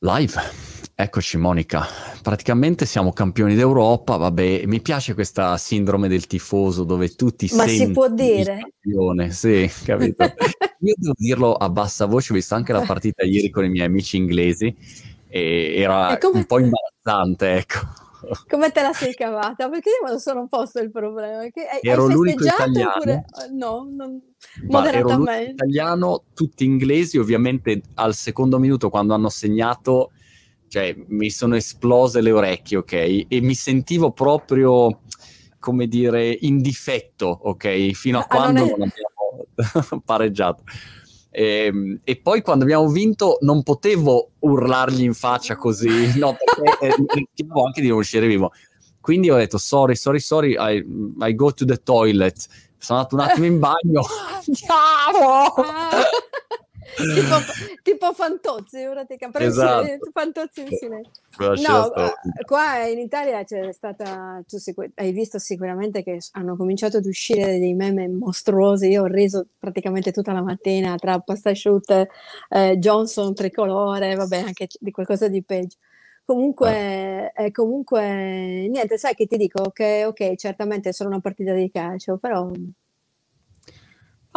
Live, eccoci Monica. Praticamente siamo campioni d'Europa, vabbè, mi piace questa sindrome del tifoso dove tutti Ma si può dire? campione, sì, capito? Io devo dirlo a bassa voce, ho visto anche la partita ieri con i miei amici inglesi e era come un po' imbarazzante, ecco. come te la sei cavata? Perché io me lo sono posto il problema, che hai hai Ero l'unico festeggiato italiano. oppure no, non ero l'unico italiano, tutti inglesi, ovviamente al secondo minuto quando hanno segnato, cioè mi sono esplose le orecchie, ok? E mi sentivo proprio, come dire, in difetto, ok? Fino a Ah, non quando è non abbiamo pareggiato. Ehm, E, poi quando abbiamo vinto non potevo urlargli in faccia così, no, perché eh, rischiavo anche di non uscire vivo. Quindi ho detto sorry, sorry, sorry, I, I go to the toilet. Sono andato un attimo in bagno. Andiamo! Tipo, tipo Fantozzi, praticamente, Esatto. Fantozzi in silenzio. No, eh, qua in Italia c'è stata, tu sicur- hai visto sicuramente che hanno cominciato ad uscire dei meme mostruosi, io ho riso praticamente tutta la mattina tra pasta asciutta, eh, Johnson tricolore, vabbè anche di qualcosa di peggio. Comunque, eh, comunque, niente, sai che ti dico? Che ok, certamente è solo una partita di calcio, però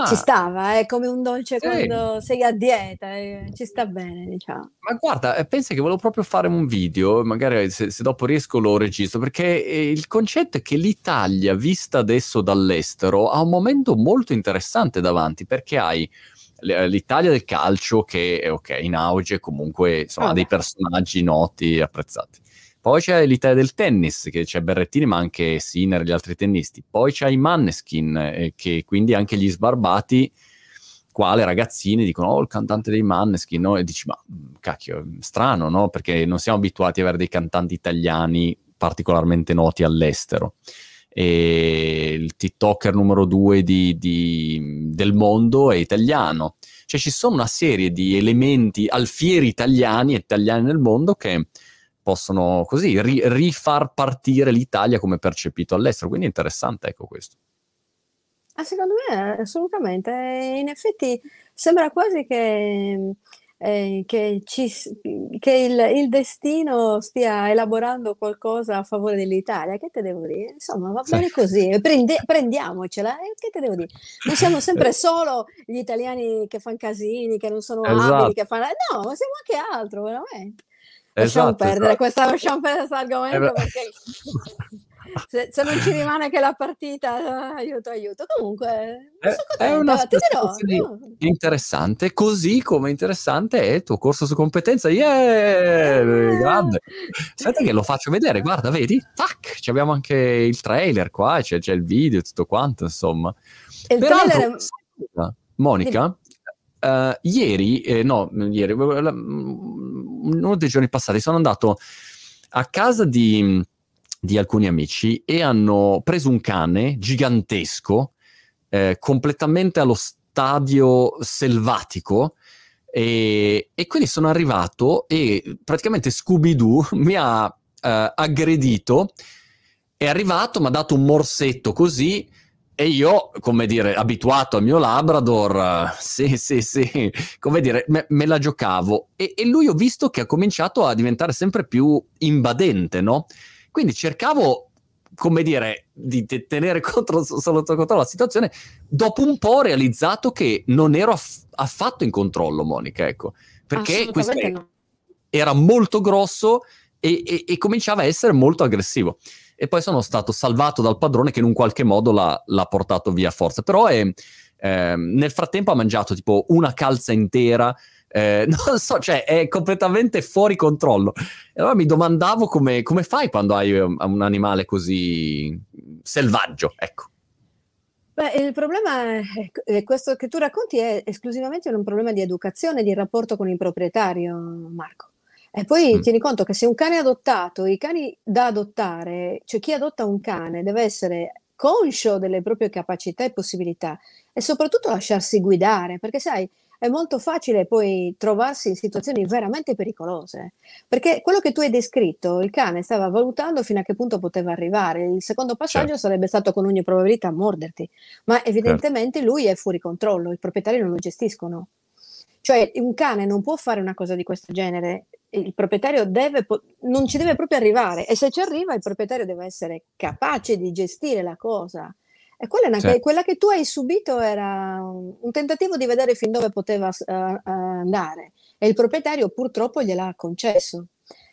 Ah, ci stava, è come un dolce sì. quando sei a dieta, eh, ci sta bene, diciamo. Ma guarda, eh, pensa che volevo proprio fare un video, magari se, se dopo riesco lo registro, perché eh, il concetto è che l'Italia, vista adesso dall'estero, ha un momento molto interessante davanti, perché hai l- l'Italia del calcio che è ok, in auge, comunque insomma, ha Ah, dei personaggi noti e apprezzati. Poi c'è l'Italia del tennis, che c'è Berrettini, ma anche Sinner e gli altri tennisti. Poi c'è i Manneskin, eh, che quindi anche gli sbarbati qua le ragazzine dicono oh il cantante dei Manneskin no? e dici ma mh, cacchio strano no perché non siamo abituati ad avere dei cantanti italiani particolarmente noti all'estero e il TikToker numero due di- di- del mondo è italiano cioè ci sono una serie di elementi alfieri italiani e italiani nel mondo che possono così ri- rifar partire l'Italia come percepito all'estero quindi è interessante ecco questo Ah, secondo me assolutamente. In effetti sembra quasi che, eh, che, ci che il, il destino stia elaborando qualcosa a favore dell'Italia. Che te devo dire? Insomma, va bene così. Prende- prendiamocela. E che te devo dire? Non siamo sempre solo gli italiani che fanno casini, che non sono abili, esatto che fanno... No, ma siamo anche altro, veramente. Lasciamo esatto, perdere esatto. questa, lasciamo perdere questo Eh, argomento beh. perché se, se non ci rimane che la partita, eh, aiuto, aiuto. Comunque, È, sono è una situazione interessante, così come interessante è il tuo corso su competenza. Yeah! Grande. Aspetta che lo faccio vedere, guarda, vedi? Tac! Abbiamo anche il trailer qua, c'è, c'è il video, tutto quanto, insomma. Il Peraltro, trailer è- sai eh, ieri, eh, no, non ieri, la- uno dei giorni passati sono andato a casa di, di alcuni amici e hanno preso un cane gigantesco, eh, completamente allo stadio selvatico. E, e quindi sono arrivato e praticamente Scooby-Doo mi ha eh, aggredito, è arrivato, mi ha dato un morsetto così e io, come dire, abituato al mio Labrador, sì, sì, sì, come dire, me, me la giocavo. E, e lui ho visto che ha cominciato a diventare sempre più invadente, no? Quindi cercavo, come dire, di te- tenere contro, sotto controllo la situazione. Dopo un po' ho realizzato che non ero aff- affatto in controllo, Monica, ecco. Perché questo no. era molto grosso e, e- e cominciava a essere molto aggressivo. E poi sono stato salvato dal padrone che in un qualche modo l'ha, l'ha portato via a forza. Però è, ehm, nel frattempo ha mangiato tipo una calza intera. eh, non so, cioè è completamente fuori controllo. E allora mi domandavo come, come fai quando hai um, un animale così selvaggio, ecco. Beh, il problema è questo che tu racconti è esclusivamente un problema di educazione, di rapporto con il proprietario, Marco. E poi Mm. tieni conto che se un cane è adottato, i cani da adottare, cioè chi adotta un cane deve essere conscio delle proprie capacità e possibilità e soprattutto lasciarsi guidare, perché sai, è molto facile poi trovarsi in situazioni veramente pericolose. Perché quello che tu hai descritto, il cane stava valutando fino a che punto poteva arrivare. Il secondo passaggio Certo. sarebbe stato con ogni probabilità morderti, ma evidentemente lui è fuori controllo, i proprietari non lo gestiscono. Cioè un cane non può fare una cosa di questo genere, il proprietario deve, non ci deve proprio arrivare e se ci arriva il proprietario deve essere capace di gestire la cosa. E quella, una, certo. quella che tu hai subito era un tentativo di vedere fin dove poteva uh, andare e il proprietario purtroppo gliel'ha concesso.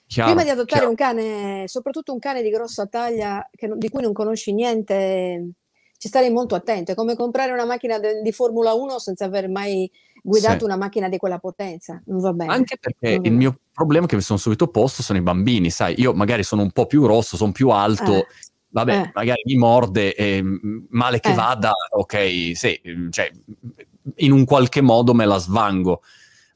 Chiaro, Prima di adottare chiaro. un cane, soprattutto un cane di grossa taglia che, di cui non conosci niente, ci starei molto attento. È come comprare una macchina de, di Formula 1 senza aver mai guidato sì. una macchina di quella potenza. Non va bene. Anche perché il bene. mio problema che mi sono subito posto sono i bambini, sai, io magari sono un po' più grosso, sono più alto. Eh. Vabbè, eh. magari mi morde, e male che eh. vada, ok, sì, cioè, in un qualche modo me la svango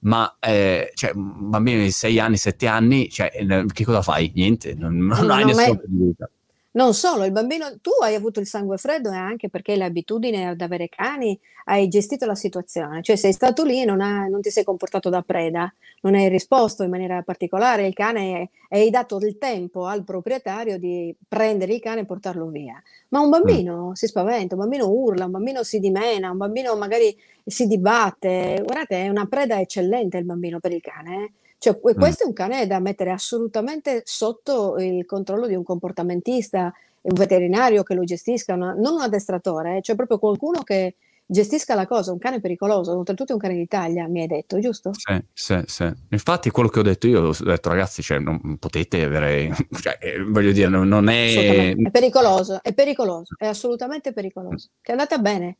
ma eh, cioè, un bambino di 6 anni, 7 anni, cioè, che cosa fai? Niente, non, non no, hai nessuna possibilità. Non solo, il bambino, tu hai avuto il sangue freddo e anche perché l'abitudine ad avere cani, hai gestito la situazione, cioè sei stato lì e non, non, ti sei comportato da preda, non hai risposto in maniera particolare, il cane e hai dato il tempo al proprietario di prendere il cane e portarlo via. Ma un bambino mm. si spaventa, un bambino urla, un bambino si dimena, un bambino magari si dibatte. Guardate, è una preda eccellente il bambino per il cane. Eh? Cioè, questo è un cane da mettere assolutamente sotto il controllo di un comportamentista, un veterinario che lo gestisca, una, non un addestratore, eh, cioè proprio qualcuno che gestisca la cosa, un cane pericoloso, oltretutto è un cane d'Italia, mi hai detto, giusto? Sì, sì, sì. Infatti quello che ho detto io, ho detto ragazzi, cioè, non potete avere, cioè, eh, voglio dire, non è... È pericoloso, è pericoloso, è assolutamente pericoloso. Che è andata bene,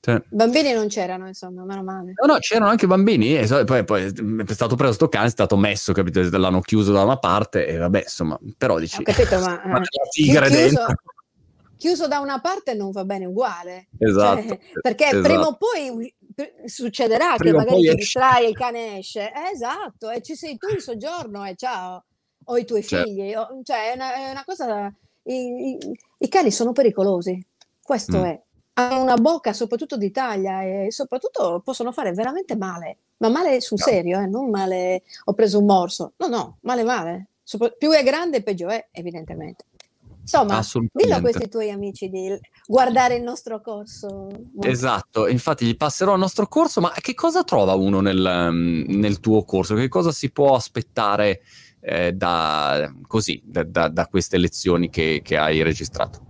sì. Bambini non c'erano, insomma, meno male. No, no, c'erano anche bambini e poi, poi è stato preso sto cane, è stato messo, capito? L'hanno chiuso da una parte e vabbè, insomma, però dici... Ho capito, ma... ma chiuso, dentro. chiuso da una parte non va bene uguale. Esatto. Cioè, perché esatto. prima o poi succederà prima che magari ti distrai e il cane esce. Eh, esatto, e ci sei tu in soggiorno e ciao, o i tuoi certo. figli. O, cioè, è una, è una cosa... I, i, I, cani sono pericolosi, questo mm. è hanno una bocca soprattutto d'Italia e soprattutto possono fare veramente male, ma male sul serio, eh? non male ho preso un morso, no no, male male, Sopra- più è grande peggio è evidentemente. Insomma, dillo a questi tuoi amici di guardare il nostro corso. Esatto, infatti gli passerò il nostro corso, ma che cosa trova uno nel, nel tuo corso? Che cosa si può aspettare eh, da, così, da, da, da, queste lezioni che, che hai registrato?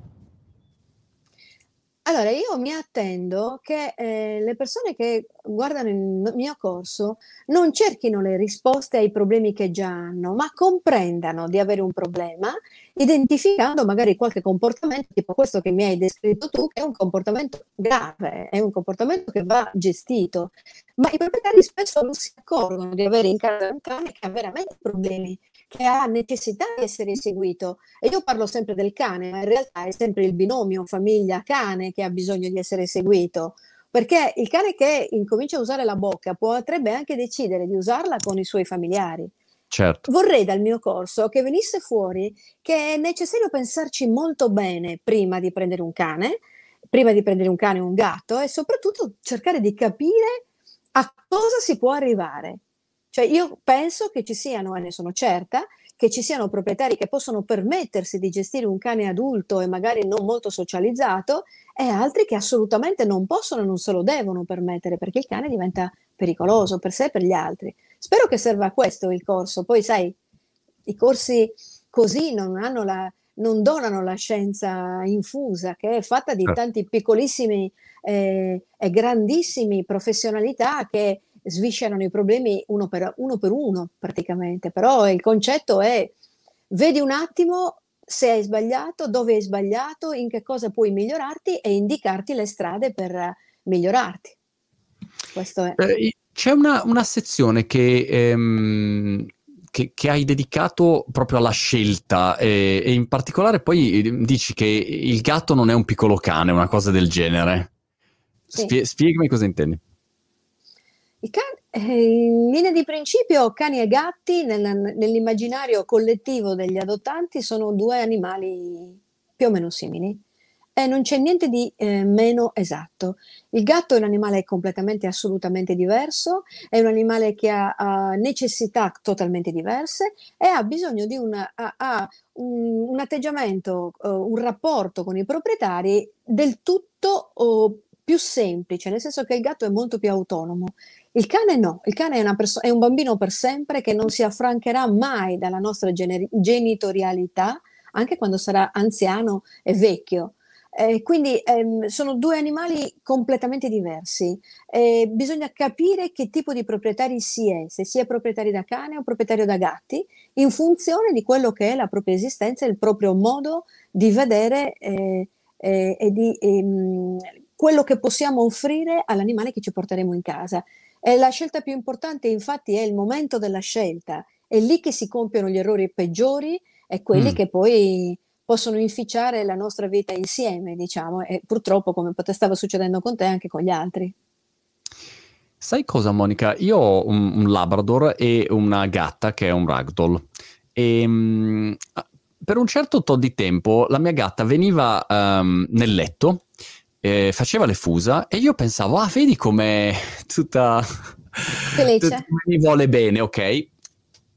Allora, io mi attendo che eh, le persone che guardano il mio corso non cerchino le risposte ai problemi che già hanno, ma comprendano di avere un problema, identificando magari qualche comportamento, tipo questo che mi hai descritto tu, che è un comportamento grave, è un comportamento che va gestito. Ma i proprietari spesso non si accorgono di avere in casa un cane che ha veramente problemi che ha necessità di essere seguito. E io parlo sempre del cane, ma in realtà è sempre il binomio famiglia-cane che ha bisogno di essere seguito. Perché il cane che incomincia a usare la bocca potrebbe anche decidere di usarla con i suoi familiari. Certo. Vorrei dal mio corso che venisse fuori che è necessario pensarci molto bene prima di prendere un cane, prima di prendere un cane o un gatto e soprattutto cercare di capire a cosa si può arrivare. Cioè io penso che ci siano, e ne sono certa, che ci siano proprietari che possono permettersi di gestire un cane adulto e magari non molto socializzato e altri che assolutamente non possono e non se lo devono permettere perché il cane diventa pericoloso per sé e per gli altri. Spero che serva a questo il corso. Poi sai, i corsi così non, la, non donano la scienza infusa che è fatta di certo. tanti piccolissimi eh, e grandissimi professionalità che sviscerano i problemi uno per, uno per uno praticamente, però il concetto è vedi un attimo se hai sbagliato, dove hai sbagliato, in che cosa puoi migliorarti e indicarti le strade per migliorarti. Questo è. Eh, c'è una, una sezione che, ehm, che, che, hai dedicato proprio alla scelta e, e, in particolare poi eh, dici che il gatto non è un piccolo cane, una cosa del genere. Sì. Spie- spiegami cosa intendi. Can- eh, in linea di principio, cani e gatti nel, nell'immaginario collettivo degli adottanti sono due animali più o meno simili e non c'è niente di eh, meno esatto. Il gatto è un animale completamente, assolutamente diverso, è un animale che ha, ha necessità totalmente diverse e ha bisogno di una, ha, ha un, un, atteggiamento, uh, un rapporto con i proprietari del tutto uh, più semplice, nel senso che il gatto è molto più autonomo Il cane no, il cane è, perso- è, un bambino per sempre che non si affrancherà mai dalla nostra gener- genitorialità, anche quando sarà anziano e vecchio. Eh, quindi ehm, sono due animali completamente diversi. Eh, bisogna capire che tipo di proprietari si è, se si è proprietari da cane o proprietario da gatti, in funzione di quello che è la propria esistenza e il proprio modo di vedere eh, eh e di ehm, quello che possiamo offrire all'animale che ci porteremo in casa. la scelta più importante, infatti, è il momento della scelta. È lì che si compiono gli errori peggiori e quelli mm. che poi possono inficiare la nostra vita insieme, diciamo, e purtroppo, come stava succedendo con te, anche con gli altri. Sai cosa, Monica? Io ho un, un Labrador e una gatta che è un ragdoll. E um, per un certo tot di tempo la mia gatta veniva um, nel letto, eh, faceva le fusa e io pensavo, ah, vedi come tutta... Felice. mi vuole bene, ok?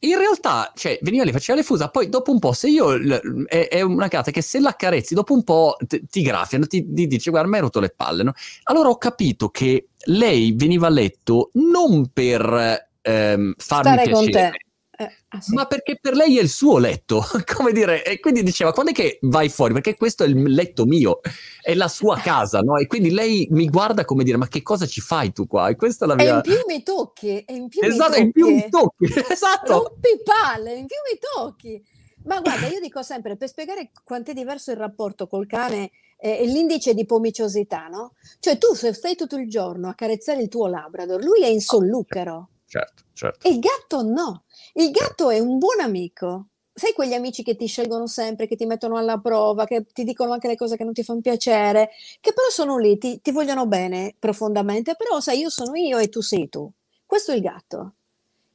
In realtà, cioè, veniva lì, faceva le fusa, poi dopo un po', se io, l- è, è, una gatta che se la carezzi, dopo un po' t- ti graffiano, ti, ti, dice, guarda, mi hai rotto le palle, no? Allora ho capito che lei veniva a letto non per ehm, farmi Stare piacere, con te. Eh, ah, sì. Ma perché per lei è il suo letto, come dire, e quindi diceva quando è che vai fuori? Perché questo è il letto mio, è la sua casa, no? E quindi lei mi guarda come dire, ma che cosa ci fai tu qua? E questa è la mia... E in più mi tocchi, e in più esatto, mi tocchi. in più mi tocchi, esatto. Rompi palle, in più mi tocchi. Ma guarda, io dico sempre, per spiegare quanto è diverso il rapporto col cane e eh, l'indice di pomiciosità, no? Cioè tu se stai tutto il giorno a carezzare il tuo Labrador, lui è in solluchero. Certo, certo. Il gatto no. Il gatto è un buon amico. Sai quegli amici che ti scelgono sempre, che ti mettono alla prova, che ti dicono anche le cose che non ti fanno piacere, che però sono lì, ti, ti vogliono bene profondamente, però sai, io sono io e tu sei tu. Questo è il gatto.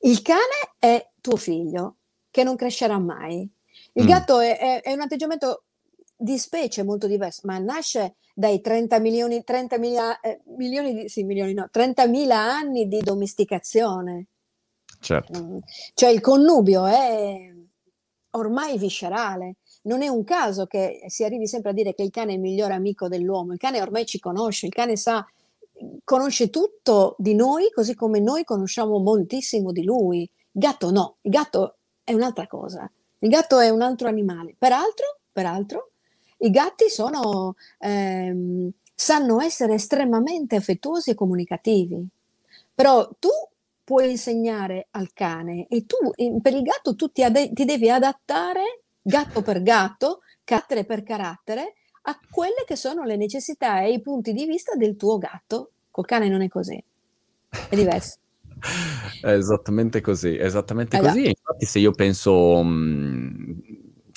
Il cane è tuo figlio, che non crescerà mai. Il mm. gatto è, è, è, un atteggiamento di specie molto diverso, ma nasce dai 30 milioni, 30 mila, eh, milioni di, sì, milioni no, 30.000 anni di domesticazione. Certo. Mm, cioè il connubio è ormai viscerale. Non è un caso che si arrivi sempre a dire che il cane è il migliore amico dell'uomo. Il cane ormai ci conosce, il cane sa, conosce tutto di noi, così come noi conosciamo moltissimo di lui. Il gatto no, il gatto è un'altra cosa. Il gatto è un altro animale. Peraltro, peraltro i gatti sono, ehm, sanno essere estremamente affettuosi e comunicativi. Però tu puoi insegnare al cane e tu per il gatto tu ti, ade- ti devi adattare gatto per gatto, carattere per carattere a quelle che sono le necessità e i punti di vista del tuo gatto. Col cane non è così, è diverso. è esattamente così, esattamente allora. così. Infatti, se io penso, mm,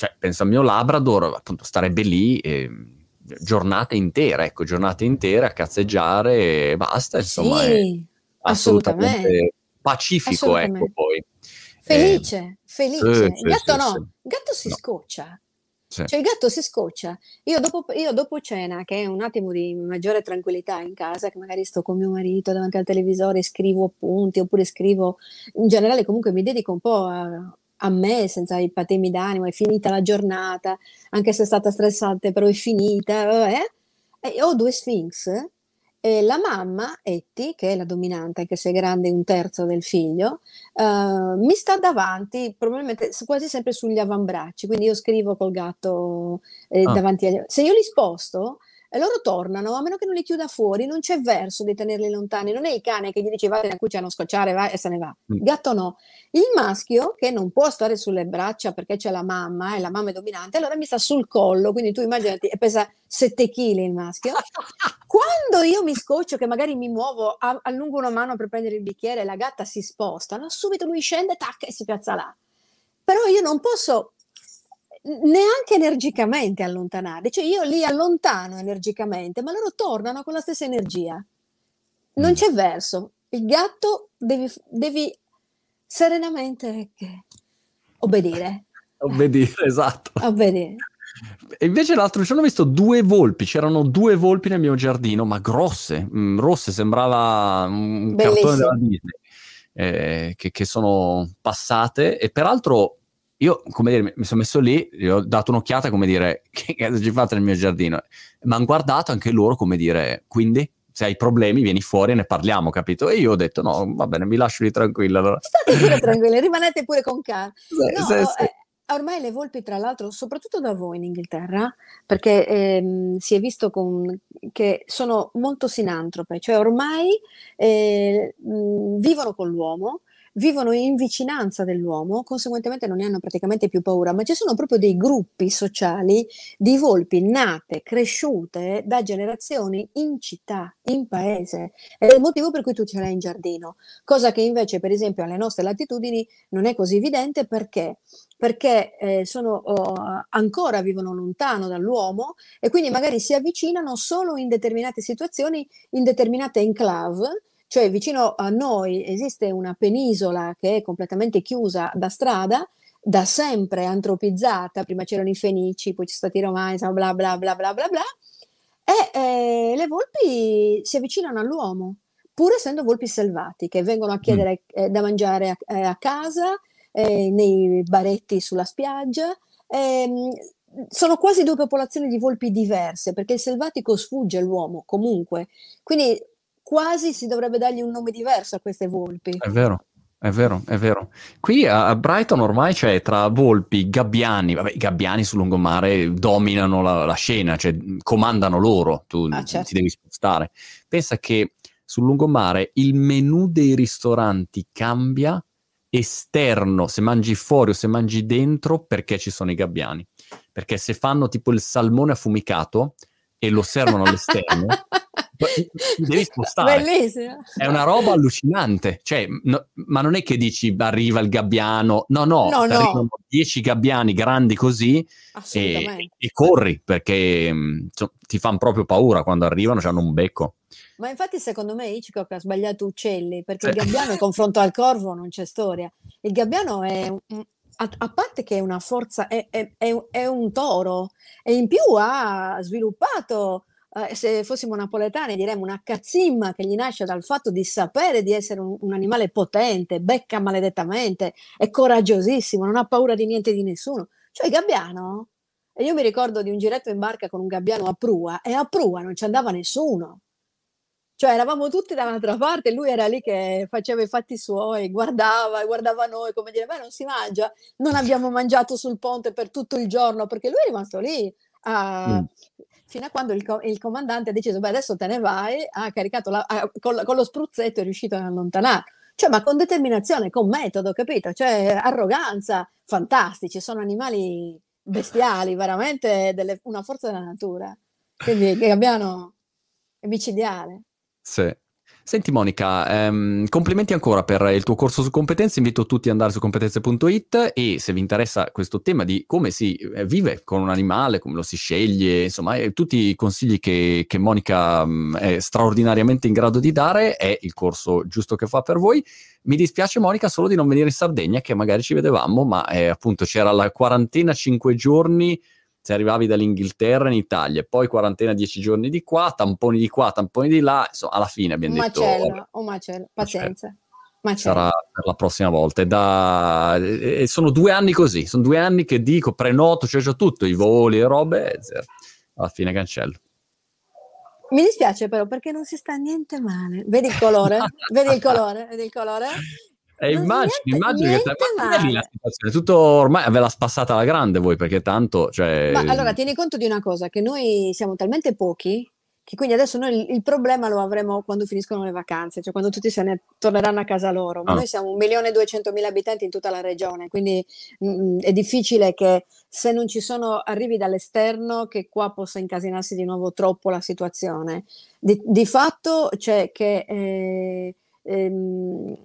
cioè, penso al mio Labrador, appunto, starebbe lì. E, giornate intere, ecco, giornate intere a cazzeggiare e basta, insomma, sì, assolutamente, assolutamente pacifico, ecco poi. Felice, eh, felice. Sì, il gatto sì, no, il gatto si no. scoccia. Sì. Cioè il gatto si scoccia. Io dopo, io dopo, cena, che è un attimo di maggiore tranquillità in casa, che magari sto con mio marito davanti al televisore, scrivo appunti oppure scrivo, in generale comunque mi dedico un po' a, a me senza i patemi d'animo, è finita la giornata, anche se è stata stressante, però è finita. Eh? E ho due Sphinx e la mamma, Etty, che è la dominante, anche se è grande un terzo del figlio, uh, mi sta davanti, probabilmente quasi sempre sugli avambracci, quindi io scrivo col gatto eh, ah. davanti agli... Se io li sposto, e loro tornano, a meno che non li chiuda fuori, non c'è verso di tenerli lontani. Non è il cane che gli dice vai a cuccia a non scocciare, vai e se ne va. Mm. Il gatto no. Il maschio, che non può stare sulle braccia perché c'è la mamma e la mamma è dominante, allora mi sta sul collo, quindi tu immaginati, e pesa 7 kg il maschio. Quando io mi scoccio, che magari mi muovo, allungo una mano per prendere il bicchiere, la gatta si sposta, no? subito lui scende, tac, e si piazza là. Però io non posso neanche energicamente allontanare, cioè io li allontano energicamente, ma loro tornano con la stessa energia. Non mm. c'è verso. Il gatto devi, devi serenamente obbedire. Obbedire, esatto. Obbedire. E invece l'altro giorno ho visto due volpi, c'erano due volpi nel mio giardino, ma grosse, mh, mm, rosse, sembrava un Bellissimo. cartone della Disney, eh, che, che sono passate e peraltro io, come dire, mi sono messo lì, gli ho dato un'occhiata, come dire, che cosa ci fate nel mio giardino? Mi hanno guardato anche loro, come dire, quindi, se hai problemi vieni fuori e ne parliamo, capito? E io ho detto no, va bene, mi lascio lì tranquilla. Allora. State pure tranquilli, rimanete pure con calma. No, sì, sì. Eh, ormai le volpi, tra l'altro, soprattutto da voi in Inghilterra, perché ehm, si è visto con, che sono molto sinantrope, cioè ormai eh, mh, vivono con l'uomo, vivono in vicinanza dell'uomo, conseguentemente non ne hanno praticamente più paura, ma ci sono proprio dei gruppi sociali di volpi nate, cresciute da generazioni in città, in paese. È il motivo per cui tu ce l'hai in giardino, cosa che invece per esempio alle nostre latitudini non è così evidente perché perché eh, sono, oh, ancora vivono lontano dall'uomo e quindi magari si avvicinano solo in determinate situazioni, in determinate enclave, cioè vicino a noi esiste una penisola che è completamente chiusa da strada, da sempre antropizzata, prima c'erano i fenici, poi ci sono stati i romani, bla bla bla bla bla bla, e eh, le volpi si avvicinano all'uomo, pur essendo volpi selvatiche, vengono a chiedere mm. eh, da mangiare a, eh, a casa, eh, nei baretti sulla spiaggia. Ehm, sono quasi due popolazioni di volpi diverse perché il selvatico sfugge all'uomo comunque, quindi quasi si dovrebbe dargli un nome diverso a queste volpi. È vero. È vero, è vero. Qui a Brighton ormai c'è tra volpi, gabbiani, vabbè, i gabbiani sul lungomare dominano la, la scena, cioè comandano loro, tu ah, certo. ti devi spostare. Pensa che sul lungomare il menù dei ristoranti cambia esterno, se mangi fuori o se mangi dentro, perché ci sono i gabbiani. Perché se fanno tipo il salmone affumicato e lo servono all'esterno, ti devi spostare. Bellissimo. È una roba allucinante. Cioè, no, ma non è che dici arriva il gabbiano, no, no, no, no. arrivano dieci gabbiani grandi così e, e, corri perché mh, ti fanno proprio paura quando arrivano, hanno un becco. Ma infatti secondo me Hitchcock ha sbagliato uccelli, perché il gabbiano in confronto al corvo non c'è storia. Il gabbiano è, a, a parte che è una forza, è, è, è, un toro e in più ha sviluppato Uh, se fossimo napoletani diremmo una cazzimma che gli nasce dal fatto di sapere di essere un, un, animale potente, becca maledettamente, è coraggiosissimo, non ha paura di niente e di nessuno. Cioè il gabbiano, e io mi ricordo di un giretto in barca con un gabbiano a prua e a prua non ci andava nessuno. Cioè eravamo tutti da un'altra parte e lui era lì che faceva i fatti suoi, guardava, guardava noi come dire, beh non si mangia, non abbiamo mangiato sul ponte per tutto il giorno perché lui è rimasto lì a, mm fino a quando il, il, comandante ha deciso, beh adesso te ne vai, ha caricato la, ha, con, con, lo spruzzetto è riuscito ad allontanare. Cioè, ma con determinazione, con metodo, capito? Cioè, arroganza, fantastici, sono animali bestiali, veramente delle, una forza della natura. Quindi gabbiano è micidiale. Sì. Senti Monica, ehm, complimenti ancora per il tuo corso su competenze, invito tutti ad andare su competenze.it e se vi interessa questo tema di come si eh, vive con un animale, come lo si sceglie, insomma, eh, tutti i consigli che, che Monica mh, mm, è straordinariamente in grado di dare, è il corso giusto che fa per voi. Mi dispiace Monica solo di non venire in Sardegna, che magari ci vedevamo, ma eh, appunto c'era la quarantena 5 giorni se arrivavi dall'Inghilterra in Italia, poi quarantena 10 giorni di qua, tamponi di qua, tamponi di là, insomma, alla fine abbiamo un detto... Macello, un macello, pazienza. Macello. Sarà per la prossima volta. Da... E sono due anni così, sono due anni che dico, prenoto, cioè già tutto, i voli e robe, alla fine cancello. Mi dispiace però perché non si sta niente male. Vedi il colore? Vedi il colore? Vedi il colore? E immagino, niente, immagino niente che la situazione, tutto ormai ve la spassata alla grande voi perché tanto, cioè... Ma allora tieni conto di una cosa, che noi siamo talmente pochi che quindi adesso noi il, il problema lo avremo quando finiscono le vacanze, cioè quando tutti se ne torneranno a casa loro, ma ah. noi siamo un milione e duecentomila abitanti in tutta la regione, quindi mh, mm, è difficile che se non ci sono arrivi dall'esterno che qua possa incasinarsi di nuovo troppo la situazione. Di, di fatto c'è che... Eh, ehm,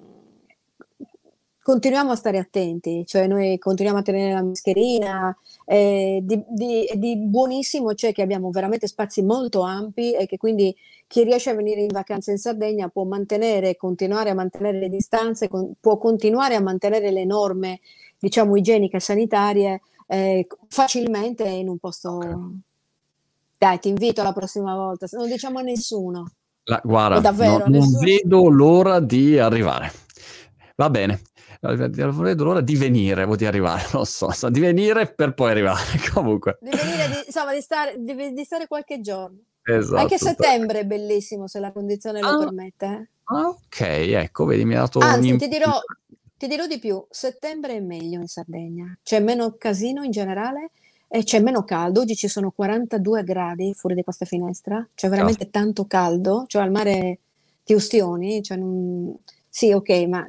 continuiamo a stare attenti, cioè noi continuiamo a tenere la mascherina, eh, di, di, di, buonissimo c'è che abbiamo veramente spazi molto ampi e che quindi chi riesce a venire in vacanza in Sardegna può mantenere, continuare a mantenere le distanze, con, può continuare a mantenere le norme, diciamo, igieniche e sanitarie eh, facilmente in un posto... Okay. Dai, ti invito la prossima volta, non diciamo a nessuno. La, guarda, davvero, no, non vedo l'ora di arrivare. Va bene, vedo l'ora di venire o di arrivare, non so, di venire per poi arrivare comunque. Di venire, di, insomma, di stare, di, di stare qualche giorno. Esatto. Anche settembre è bellissimo se la condizione lo Ah. permette. eh. Ah, ok, ecco, vedi, mi ha dato un Anzi, in- ti dirò, ti dirò di più, settembre è meglio in Sardegna, c'è meno casino in generale e c'è meno caldo, oggi ci sono 42 gradi fuori di questa finestra, c'è veramente tanto caldo, cioè al mare ti ustioni, cioè non- sì ok, ma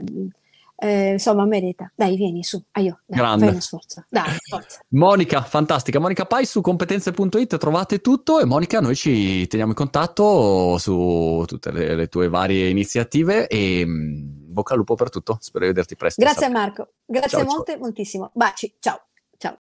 eh, insomma merita, dai vieni su, aio, dai, Grande. fai uno sforzo, dai, forza. Monica, fantastica. Monica Pai su competenze.it trovate tutto e Monica noi ci teniamo in contatto su tutte le, le tue varie iniziative e mm, bocca al lupo per tutto. Spero di vederti presto. Grazie. Marco, grazie Ciao, ciao. molte, moltissimo, baci, ciao.